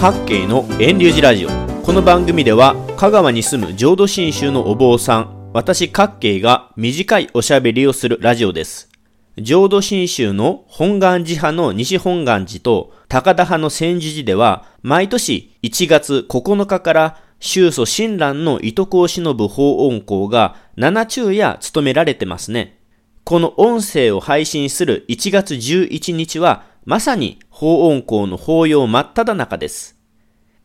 各系の遠流寺ラジオこの番組では香川に住む浄土真宗のお坊さん私各系が短いおしゃべりをするラジオです浄土真宗の本願寺派の西本願寺と高田派の千住寺では毎年1月9日から宗祖親鸞の糸子を忍ぶ法音校が七昼夜務められてますね。この音声を配信する1月11日はまさに法音校の法要真っ只中です。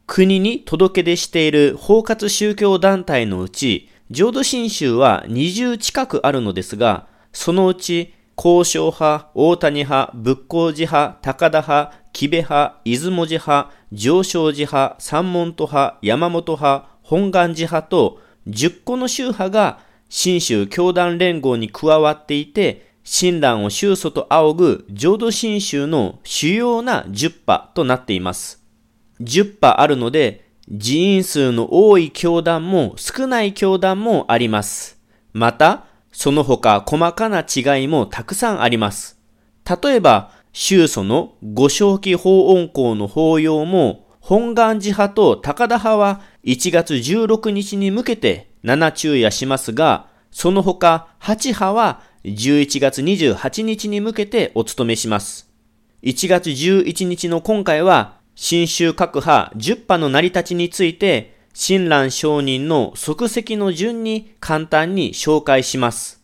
国に届け出している包括宗教団体のうち、浄土真宗は20近くあるのですが、そのうち、交渉派、大谷派、仏光寺派、高田派、木部派、出雲寺派、上昇寺派、三門徒派、山本派、本願寺派と10個の宗派が新宗教団連合に加わっていて、親鸞を宗祖と仰ぐ浄土真宗の主要な10派となっています。10派あるので、寺院数の多い教団も少ない教団もあります。また、その他細かな違いもたくさんあります。例えば、宗祖の五正気法音校の法要も、本願寺派と高田派は1月16日に向けて七昼夜しますが、その他八派は11月28日に向けてお務めします。1月11日の今回は、新州各派10派の成り立ちについて、親鸞上人の即席の順に簡単に紹介します。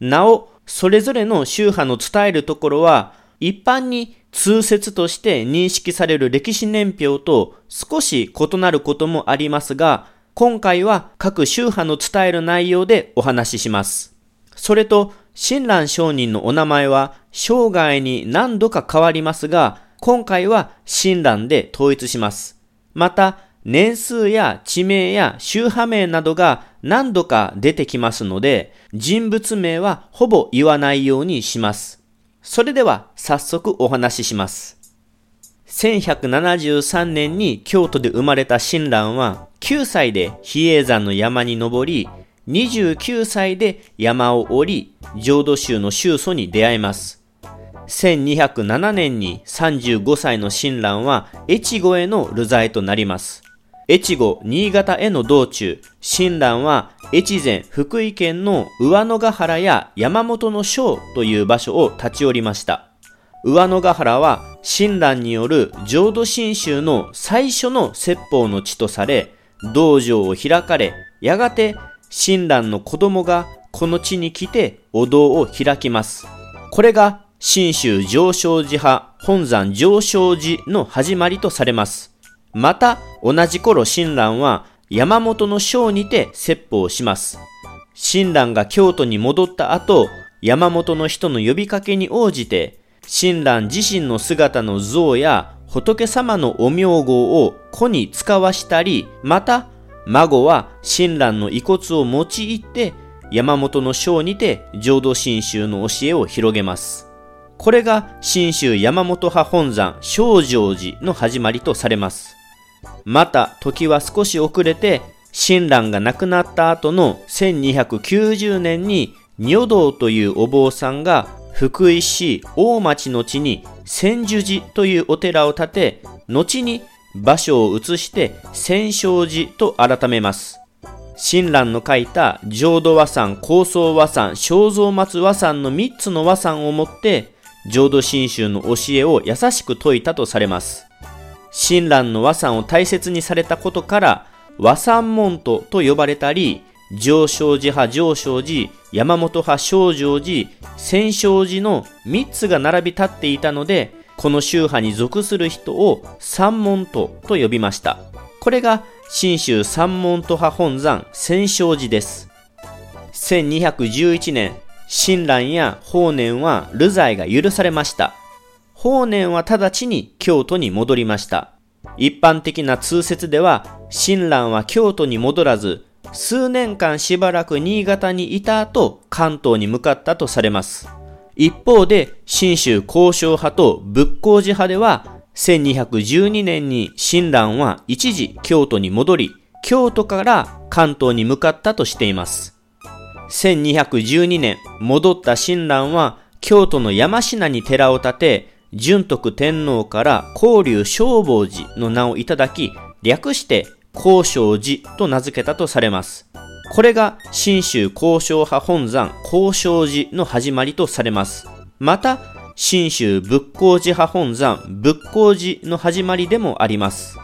なお、それぞれの宗派の伝えるところは、一般に通説として認識される歴史年表と少し異なることもありますが、今回は各宗派の伝える内容でお話しします。それと、親鸞上人のお名前は生涯に何度か変わりますが、今回は親鸞で統一します。また、年数や地名や宗派名などが何度か出てきますので、人物名はほぼ言わないようにします。それでは早速お話しします。1173年に京都で生まれた親鸞は9歳で比叡山の山に登り、29歳で山を降り、浄土宗の宗祖に出会います。1207年に35歳の親鸞は越後への流罪となります。越後、新潟への道中、親鸞は越前、福井県の上野ヶ原や山本の章という場所を立ち寄りました。上野ヶ原は親鸞による浄土真宗の最初の説法の地とされ、道場を開かれ、やがて親鸞の子供がこの地に来てお堂を開きます。これが新州上昇寺派本山上昇寺の始まりとされます。また同じ頃親鸞は山本の章にて説法をします。親鸞が京都に戻った後、山本の人の呼びかけに応じて、親鸞自身の姿の像や仏様のお名号を子に使わしたり、また孫は親鸞の遺骨を用いて山本の章にて浄土真宗の教えを広げます。これが真宗山本派本山正常寺の始まりとされます。また時は少し遅れて親鸞が亡くなった後の1290年に仁道というお坊さんが福井市大町の地に千住寺というお寺を建て、後に場所を移して千勝寺と改めます。親鸞の書いた浄土和山、高僧和山、正蔵松和山の3つの和山をもって、浄土真宗の教えを優しく説いたとされます。親鸞の和山を大切にされたことから、和山門徒と呼ばれたり、上昇寺派上昇寺、山本派正常寺、千勝寺の3つが並び立っていたので、この宗派に属する人を三門徒と呼びました。これが新州三門徒派本山千勝寺です。1211年、親鸞や法然は流罪が許されました。法然は直ちに京都に戻りました。一般的な通説では、親鸞は京都に戻らず、数年間しばらく新潟にいた後、関東に向かったとされます。一方で、新州交渉派と仏光寺派では、1212年に親鸞は一時京都に戻り、京都から関東に向かったとしています。1212年、戻った親鸞は京都の山科に寺を建て、純徳天皇から光龍消防寺の名をいただき、略して高尚寺と名付けたとされます。これが新州交渉派本山交渉寺の始まりとされます。また、新州仏光寺派本山仏光寺の始まりでもあります。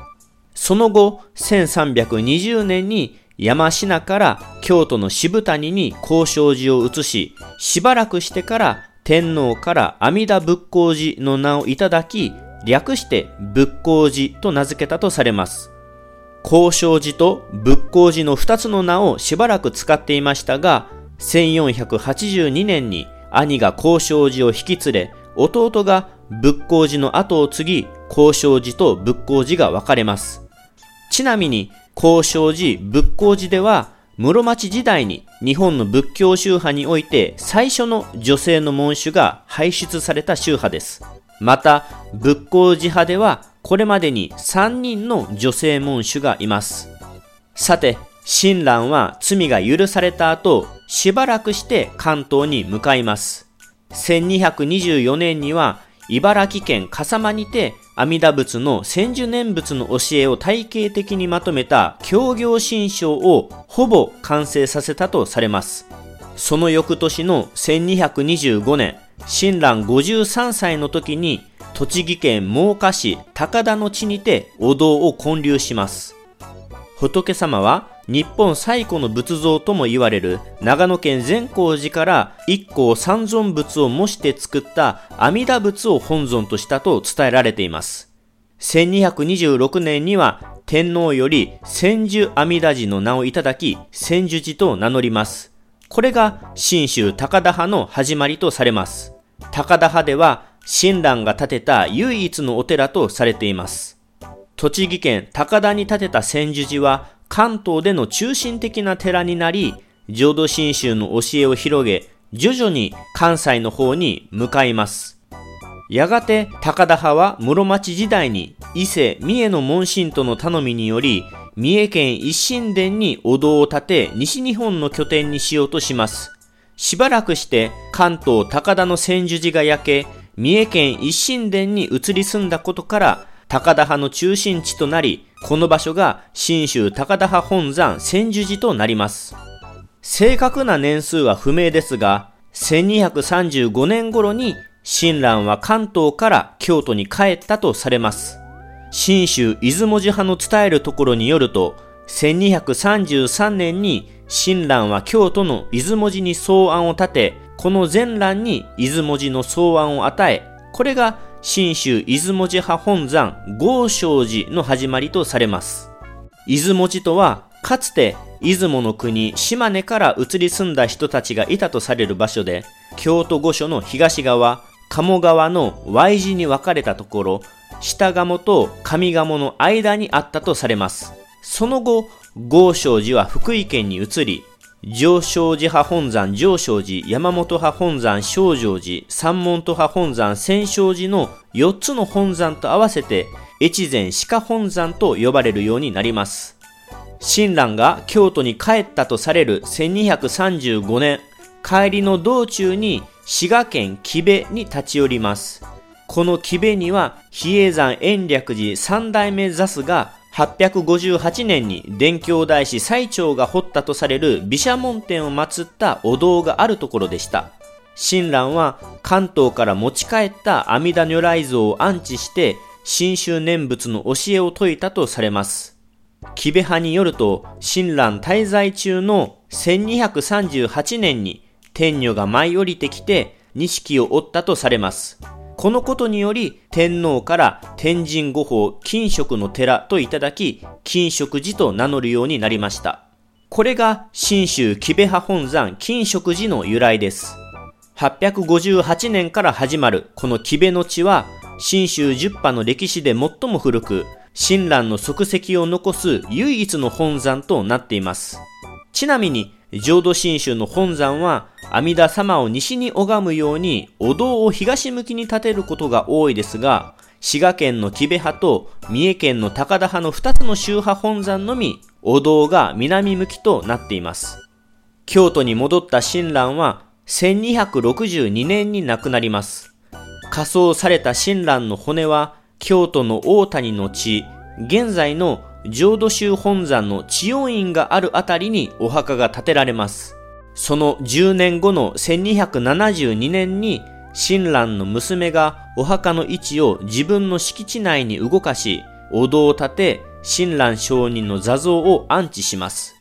その後、1320年に山科から京都の渋谷に交渉寺を移し、しばらくしてから天皇から阿弥陀仏光寺の名をいただき、略して仏光寺と名付けたとされます。交渉寺と仏光寺の二つの名をしばらく使っていましたが、1482年に兄が交渉寺を引き連れ、弟が仏光寺の後を継ぎ、交渉寺と仏光寺が分かれます。ちなみに、交渉寺、仏光寺では、室町時代に日本の仏教宗派において最初の女性の門主が輩出された宗派です。また、仏光寺派ではこれまでに3人の女性門主がいます。さて、親鸞は罪が許された後、しばらくして関東に向かいます。1224年には茨城県笠間にて阿弥陀仏の千住念仏の教えを体系的にまとめた協業新書をほぼ完成させたとされます。その翌年の1225年、親鸞53歳の時に栃木県真岡市高田の地にてお堂を建立します。仏様は日本最古の仏像とも言われる長野県善光寺から一行三尊仏を模して作った阿弥陀仏を本尊としたと伝えられています。1226年には天皇より千住阿弥陀寺の名をいただき千住寺と名乗ります。これが新州高田派の始まりとされます。高田派では親鸞が建てた唯一のお寺とされています。栃木県高田に建てた千住寺は関東での中心的な寺になり、浄土真宗の教えを広げ、徐々に関西の方に向かいます。やがて高田派は室町時代に伊勢、三重の門神との頼みにより、三重県一神殿にお堂を建て西日本の拠点にしようとします。しばらくして関東高田の千住寺が焼け、三重県一神殿に移り住んだことから高田派の中心地となり、この場所が新州高田派本山千住寺となります。正確な年数は不明ですが、1235年頃に親鸞は関東から京都に帰ったとされます。新州出雲寺派の伝えるところによると、1233年に親鸞は京都の出雲寺に草案を立て、この前欄に出雲寺の草案を与え、これが新州出雲寺派本山豪昌寺の始まりとされます。出雲寺とは、かつて出雲の国島根から移り住んだ人たちがいたとされる場所で、京都御所の東側、鴨川の Y 字に分かれたところ、下鴨と上鴨の間にあったとされます。その後、豪昌寺は福井県に移り、上昇寺派本山上昇寺、山本派本山正常寺、三門徒派本山千勝寺の4つの本山と合わせて、越前鹿本山と呼ばれるようになります。親鸞が京都に帰ったとされる1235年、帰りの道中に滋賀県木部に立ち寄ります。この木部には、比叡山延暦寺三代目ザスが858年に伝教大師最長が掘ったとされる毘沙門天を祀ったお堂があるところでした。親鸞は関東から持ち帰った阿弥陀如来像を安置して新宗念仏の教えを説いたとされます。木部派によると、親鸞滞在中の1238年に天女が舞い降りてきて錦を折ったとされます。このことにより天皇から天神五法金色の寺といただき、金色寺と名乗るようになりました。これが新州木部派本山金色寺の由来です。858年から始まるこの木部の地は、新州十派の歴史で最も古く、親鸞の足跡を残す唯一の本山となっています。ちなみに、浄土真宗の本山は阿弥陀様を西に拝むようにお堂を東向きに建てることが多いですが、滋賀県の木部派と三重県の高田派の2つの宗派本山のみ、お堂が南向きとなっています。京都に戻った親鸞は1262年に亡くなります。仮装された親鸞の骨は、京都の大谷の地、現在の浄土宗本山の知恩院があるあたりにお墓が建てられます。その10年後の1272年に、親鸞の娘がお墓の位置を自分の敷地内に動かし、お堂を建て、親鸞上人の座像を安置します。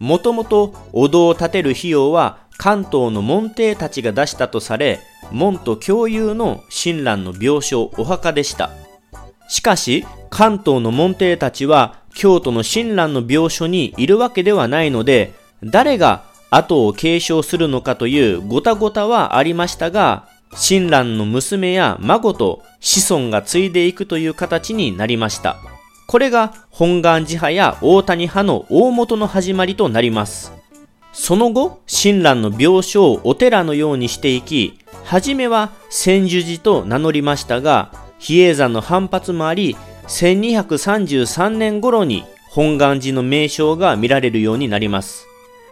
もともとお堂を建てる費用は関東の門弟たちが出したとされ、門と共有の親鸞の病床お墓でした。しかし、関東の門弟たちは京都の親鸞の病所にいるわけではないので、誰が後を継承するのかというごたごたはありましたが、親鸞の娘や孫と子孫が継いでいくという形になりました。これが本願寺派や大谷派の大元の始まりとなります。その後、親鸞の病床をお寺のようにしていき、はじめは千住寺と名乗りましたが、比叡山の反発もあり、1233年頃に本願寺の名称が見られるようになります。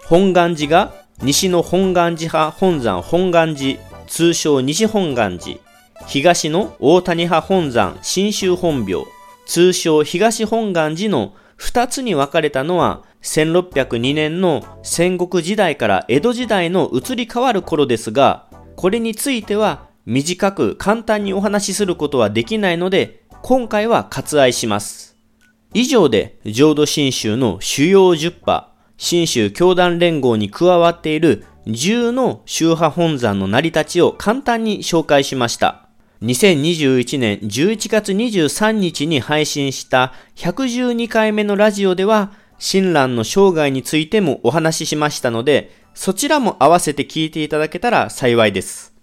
本願寺が西の本願寺派本山本願寺、通称西本願寺、東の大谷派本山新州本廟、通称東本願寺の二つに分かれたのは1602年の戦国時代から江戸時代の移り変わる頃ですが、これについては短く簡単にお話しすることはできないので、今回は割愛します。以上で浄土真宗の主要10派、真宗教団連合に加わっている10の宗派本山の成り立ちを簡単に紹介しました。2021年11月23日に配信した112回目のラジオでは、親鸞の生涯についてもお話ししましたので、そちらも合わせて聞いていただけたら幸いです。